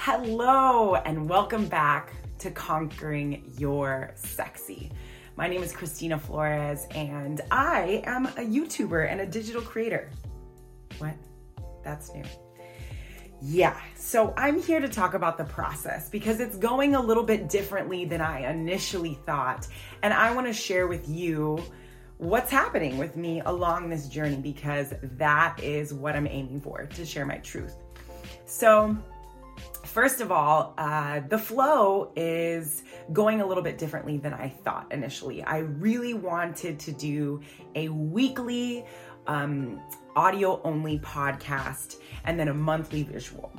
Hello, and welcome back to Conquering Your Sexy. My name is Christina Flores, and I am a YouTuber and a digital creator. What? That's new. Yeah, so I'm here to talk about the process because it's going a little bit differently than I initially thought. And I want to share with you what's happening with me along this journey because that is what I'm aiming for to share my truth. So, First of all, uh, the flow is going a little bit differently than I thought initially. I really wanted to do a weekly um, audio only podcast and then a monthly visual.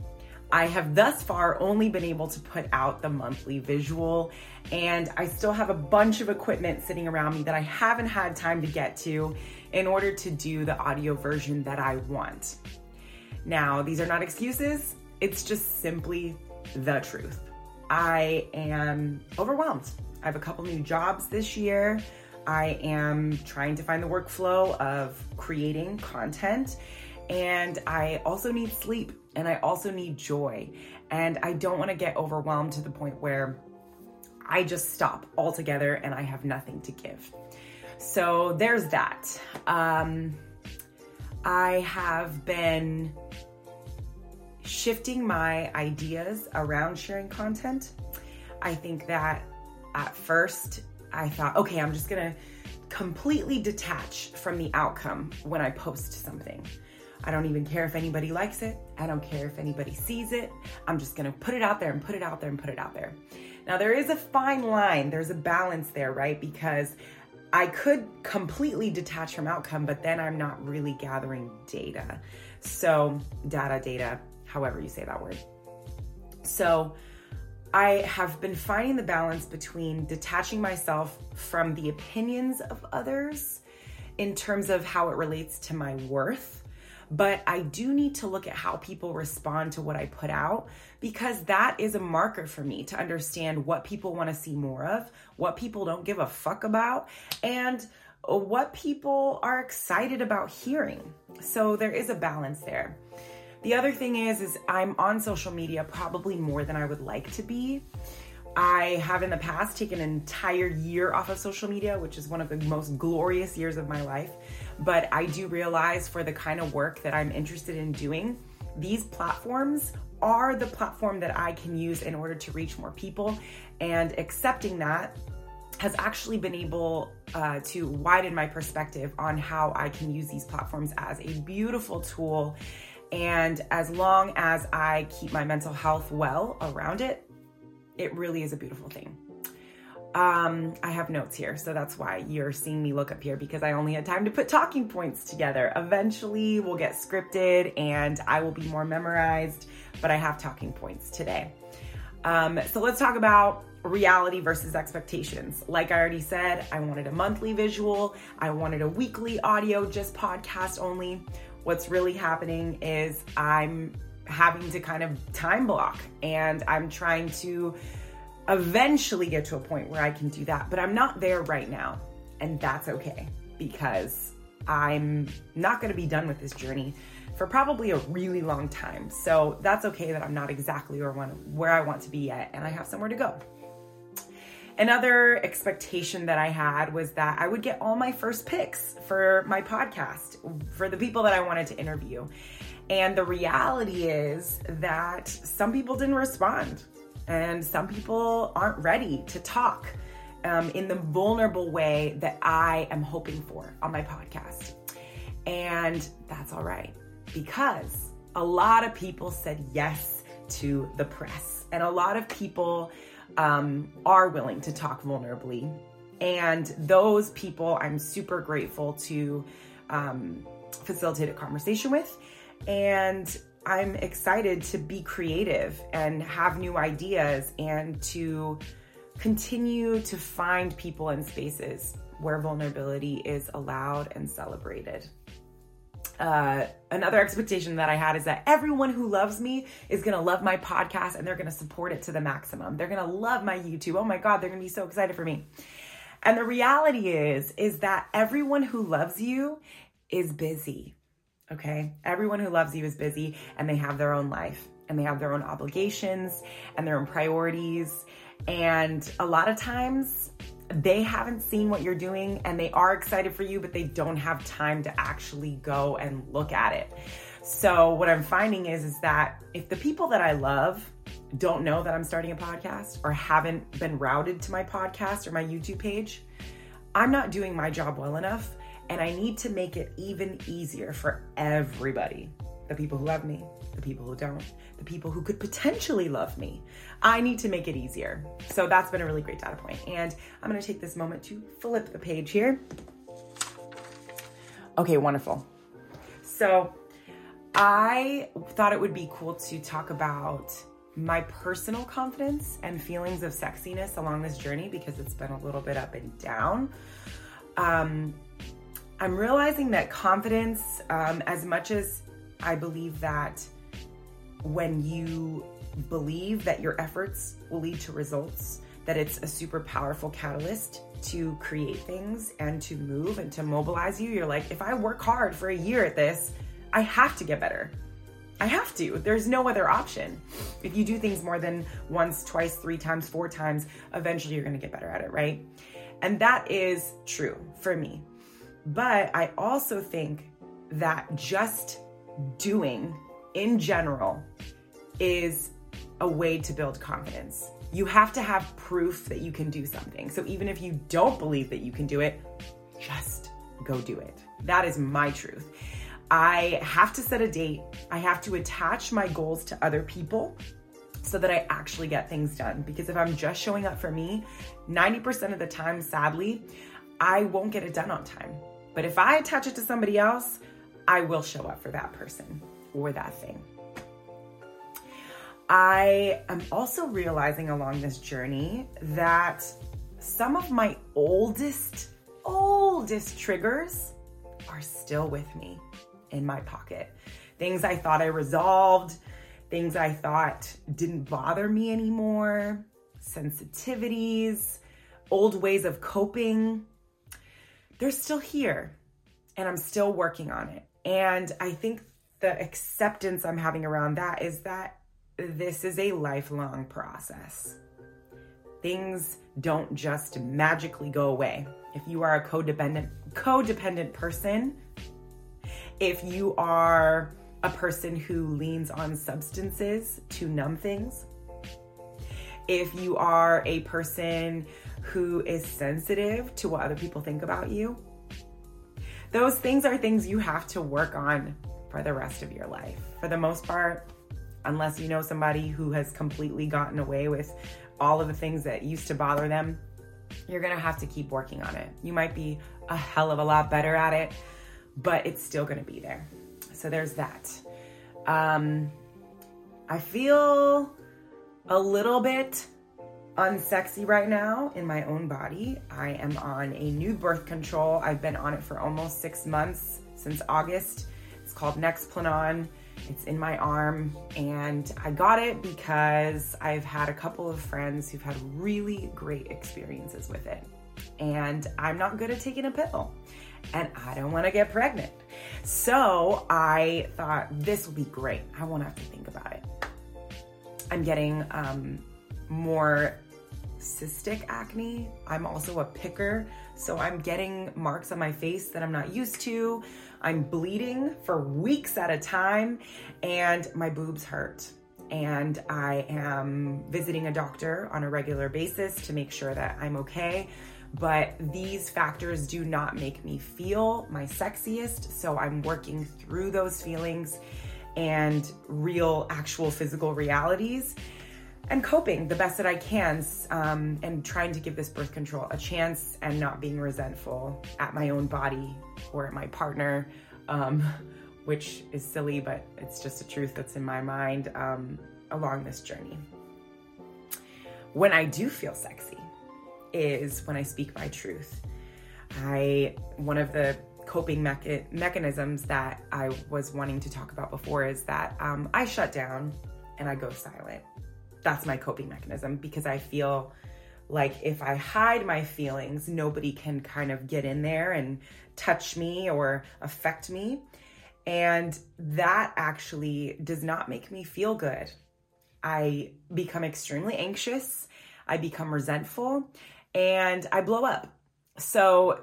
I have thus far only been able to put out the monthly visual, and I still have a bunch of equipment sitting around me that I haven't had time to get to in order to do the audio version that I want. Now, these are not excuses it's just simply the truth. I am overwhelmed. I have a couple new jobs this year. I am trying to find the workflow of creating content. And I also need sleep and I also need joy. And I don't want to get overwhelmed to the point where I just stop altogether and I have nothing to give. So there's that. Um, I have been shifting my ideas around sharing content. I think that at first I thought, okay, I'm just gonna completely detach from the outcome when I post something. I don't even care if anybody likes it. I don't care if anybody sees it. I'm just gonna put it out there and put it out there and put it out there. Now, there is a fine line, there's a balance there, right? Because I could completely detach from outcome, but then I'm not really gathering data. So, data, data, however you say that word. So I have been finding the balance between detaching myself from the opinions of others in terms of how it relates to my worth. But I do need to look at how people respond to what I put out because that is a marker for me to understand what people want to see more of, what people don't give a fuck about, and what people are excited about hearing. So there is a balance there. The other thing is is I'm on social media probably more than I would like to be. I have in the past taken an entire year off of social media, which is one of the most glorious years of my life. But I do realize for the kind of work that I'm interested in doing, these platforms are the platform that I can use in order to reach more people. And accepting that has actually been able uh, to widen my perspective on how I can use these platforms as a beautiful tool and as long as I keep my mental health well around it, it really is a beautiful thing. Um, I have notes here, so that's why you're seeing me look up here because I only had time to put talking points together. Eventually, we'll get scripted and I will be more memorized, but I have talking points today. Um, so let's talk about reality versus expectations. Like I already said, I wanted a monthly visual, I wanted a weekly audio, just podcast only what's really happening is I'm having to kind of time block and I'm trying to eventually get to a point where I can do that. But I'm not there right now. And that's okay because I'm not going to be done with this journey for probably a really long time. So that's okay that I'm not exactly where I want to be yet and I have somewhere to go. Another expectation that I had was that I would get all my first picks for my podcast for the people that I wanted to interview. And the reality is that some people didn't respond, and some people aren't ready to talk um, in the vulnerable way that I am hoping for on my podcast. And that's all right because a lot of people said yes to the press, and a lot of people um, are willing to talk vulnerably. And those people I'm super grateful to um, facilitate a conversation with. And I'm excited to be creative and have new ideas and to continue to find people and spaces where vulnerability is allowed and celebrated uh, another expectation that I had is that everyone who loves me is gonna love my podcast and they're gonna support it to the maximum. They're gonna love my YouTube. Oh my God, they're gonna be so excited for me. And the reality is, is that everyone who loves you is busy. Okay. Everyone who loves you is busy and they have their own life. and they have their own obligations and their own priorities. And a lot of times they haven't seen what you're doing and they are excited for you, but they don't have time to actually go and look at it. So what I'm finding is is that if the people that I love don't know that I'm starting a podcast or haven't been routed to my podcast or my YouTube page, I'm not doing my job well enough and I need to make it even easier for everybody. The people who love me, the people who don't, the people who could potentially love me. I need to make it easier. So that's been a really great data point. And I'm gonna take this moment to flip the page here. Okay, wonderful. So I thought it would be cool to talk about my personal confidence and feelings of sexiness along this journey because it's been a little bit up and down. Um, I'm realizing that confidence, um, as much as I believe that when you believe that your efforts will lead to results, that it's a super powerful catalyst to create things and to move and to mobilize you. You're like, if I work hard for a year at this, I have to get better. I have to. There's no other option. If you do things more than once, twice, three times, four times, eventually you're going to get better at it, right? And that is true for me. But I also think that just doing in general is a way to build confidence. You have to have proof that you can do something. So even if you don't believe that you can do it, just go do it. That is my truth. I have to set a date. I have to attach my goals to other people so that I actually get things done. Because if I'm just showing up for me, 90% of the time, sadly, I won't get it done on time. But if I attach it to somebody else, I will show up for that person or that thing. I am also realizing along this journey that some of my oldest, oldest triggers are still with me in my pocket. Things I thought I resolved, things I thought didn't bother me anymore, sensitivities, old ways of coping. They're still here and I'm still working on it. And I think the acceptance I'm having around that is that this is a lifelong process. Things don't just magically go away. If you are a codependent codependent person, if you are a person who leans on substances to numb things, if you are a person who is sensitive to what other people think about you, those things are things you have to work on for the rest of your life. For the most part, unless you know somebody who has completely gotten away with all of the things that used to bother them, you're gonna have to keep working on it. You might be a hell of a lot better at it, but it's still gonna be there. So there's that. Um, I feel a little bit unsexy right now in my own body. I am on a new birth control. I've been on it for almost six months since August. It's called Nexplanon. It's in my arm, and I got it because I've had a couple of friends who've had really great experiences with it. And I'm not good at taking a pill, and I don't want to get pregnant. So I thought this will be great. I won't have to think about it. I'm getting um, more cystic acne. I'm also a picker, so I'm getting marks on my face that I'm not used to. I'm bleeding for weeks at a time, and my boobs hurt. And I am visiting a doctor on a regular basis to make sure that I'm okay. But these factors do not make me feel my sexiest, so I'm working through those feelings and real, actual physical realities and coping the best that I can um, and trying to give this birth control a chance and not being resentful at my own body or at my partner, um, which is silly, but it's just a truth that's in my mind um, along this journey. When I do feel sexy is when I speak my truth. I, one of the coping mecha- mechanisms that I was wanting to talk about before is that um, I shut down and I go silent that's my coping mechanism because I feel like if I hide my feelings, nobody can kind of get in there and touch me or affect me. And that actually does not make me feel good. I become extremely anxious, I become resentful, and I blow up. So,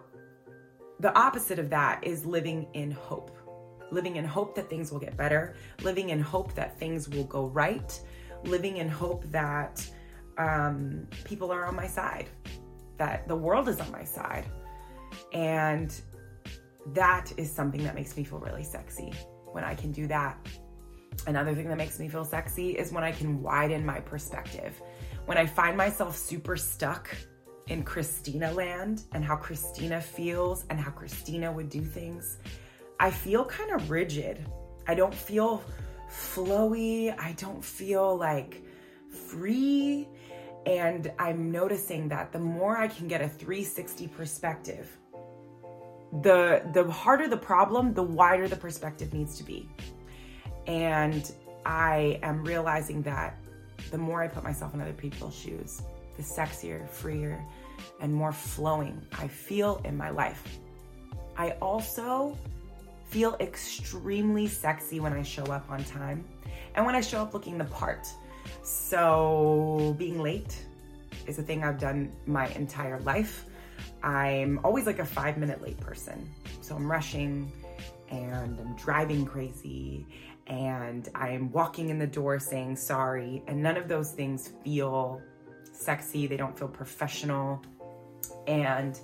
the opposite of that is living in hope. Living in hope that things will get better, living in hope that things will go right, living in hope that um, people are on my side, that the world is on my side. And that is something that makes me feel really sexy when I can do that. Another thing that makes me feel sexy is when I can widen my perspective. When I find myself super stuck in Christina land and how Christina feels and how Christina would do things, I feel kind of rigid. I don't feel flowy. I don't feel like free. And I'm noticing that the more I can get a 360 perspective, the the harder the problem, the wider the perspective needs to be. And I am realizing that the more I put myself in other people's shoes, the sexier, freer, and more flowing I feel in my life. I also feel extremely sexy when I show up on time and when I show up looking the part. So, being late is a thing I've done my entire life. I'm always like a five minute late person. So I'm rushing and I'm driving crazy and I'm walking in the door saying sorry. And none of those things feel sexy, they don't feel professional. And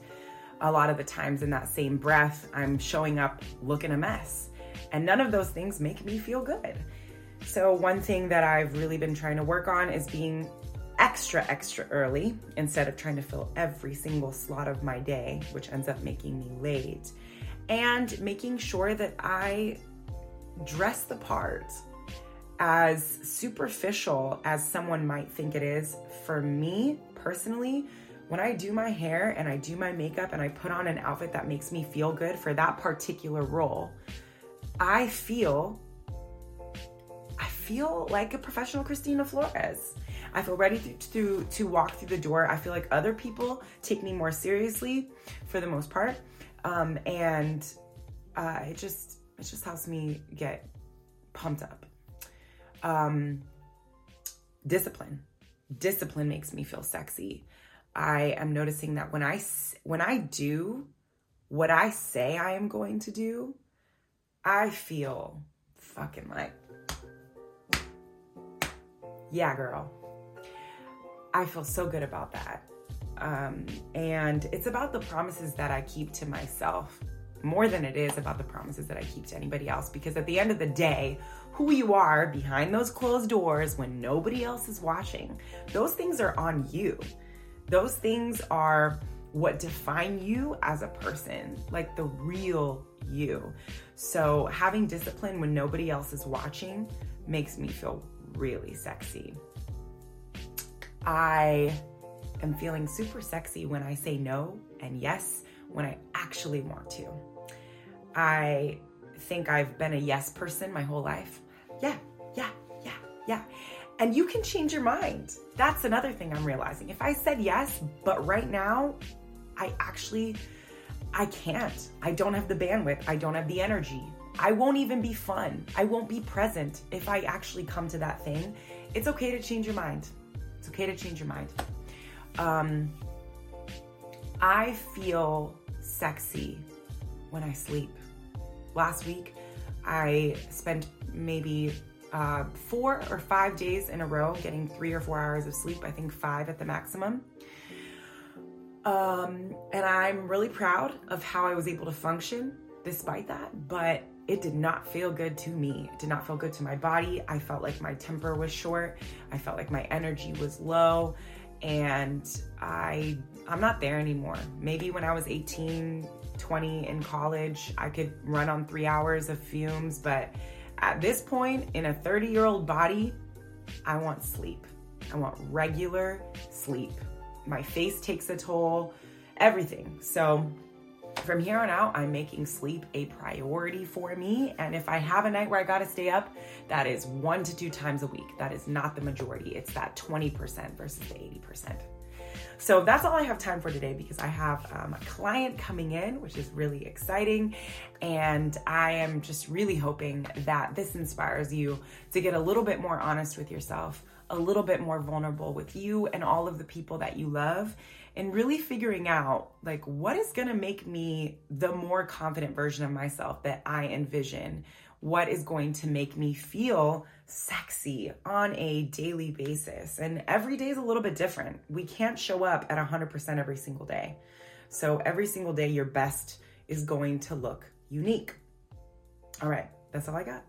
a lot of the times in that same breath, I'm showing up looking a mess. And none of those things make me feel good. So, one thing that I've really been trying to work on is being extra, extra early instead of trying to fill every single slot of my day, which ends up making me late. And making sure that I dress the part as superficial as someone might think it is. For me personally, when I do my hair and I do my makeup and I put on an outfit that makes me feel good for that particular role, I feel I feel like a professional Christina Flores. I feel ready to, to, to walk through the door. I feel like other people take me more seriously for the most part. Um, and uh, it just it just helps me get pumped up. Um, discipline. Discipline makes me feel sexy. I am noticing that when I when I do what I say I am going to do, I feel fucking like yeah, girl. I feel so good about that. Um, and it's about the promises that I keep to myself more than it is about the promises that I keep to anybody else. Because at the end of the day, who you are behind those closed doors when nobody else is watching, those things are on you. Those things are what define you as a person, like the real you. So having discipline when nobody else is watching makes me feel really sexy. I am feeling super sexy when I say no and yes when I actually want to. I think I've been a yes person my whole life. Yeah, yeah, yeah, yeah. And you can change your mind. That's another thing I'm realizing. If I said yes, but right now I actually I can't. I don't have the bandwidth. I don't have the energy. I won't even be fun. I won't be present if I actually come to that thing. It's okay to change your mind. It's okay to change your mind. Um, I feel sexy when I sleep. Last week, I spent maybe uh, four or five days in a row getting three or four hours of sleep, I think five at the maximum. Um, and I'm really proud of how I was able to function despite that, but it did not feel good to me. It did not feel good to my body. I felt like my temper was short. I felt like my energy was low and I I'm not there anymore. Maybe when I was 18, 20 in college, I could run on 3 hours of fumes, but at this point in a 30-year-old body, I want sleep. I want regular sleep. My face takes a toll, everything. So from here on out, I'm making sleep a priority for me. And if I have a night where I gotta stay up, that is one to two times a week. That is not the majority. It's that 20% versus the 80%. So that's all I have time for today because I have um, a client coming in, which is really exciting. And I am just really hoping that this inspires you to get a little bit more honest with yourself, a little bit more vulnerable with you and all of the people that you love, and really figuring out like what is gonna make me the more confident version of myself that I envision what is going to make me feel sexy on a daily basis. And every day is a little bit different. We can't show up at 100% every single day. So every single day, your best is going to look unique. All right, that's all I got.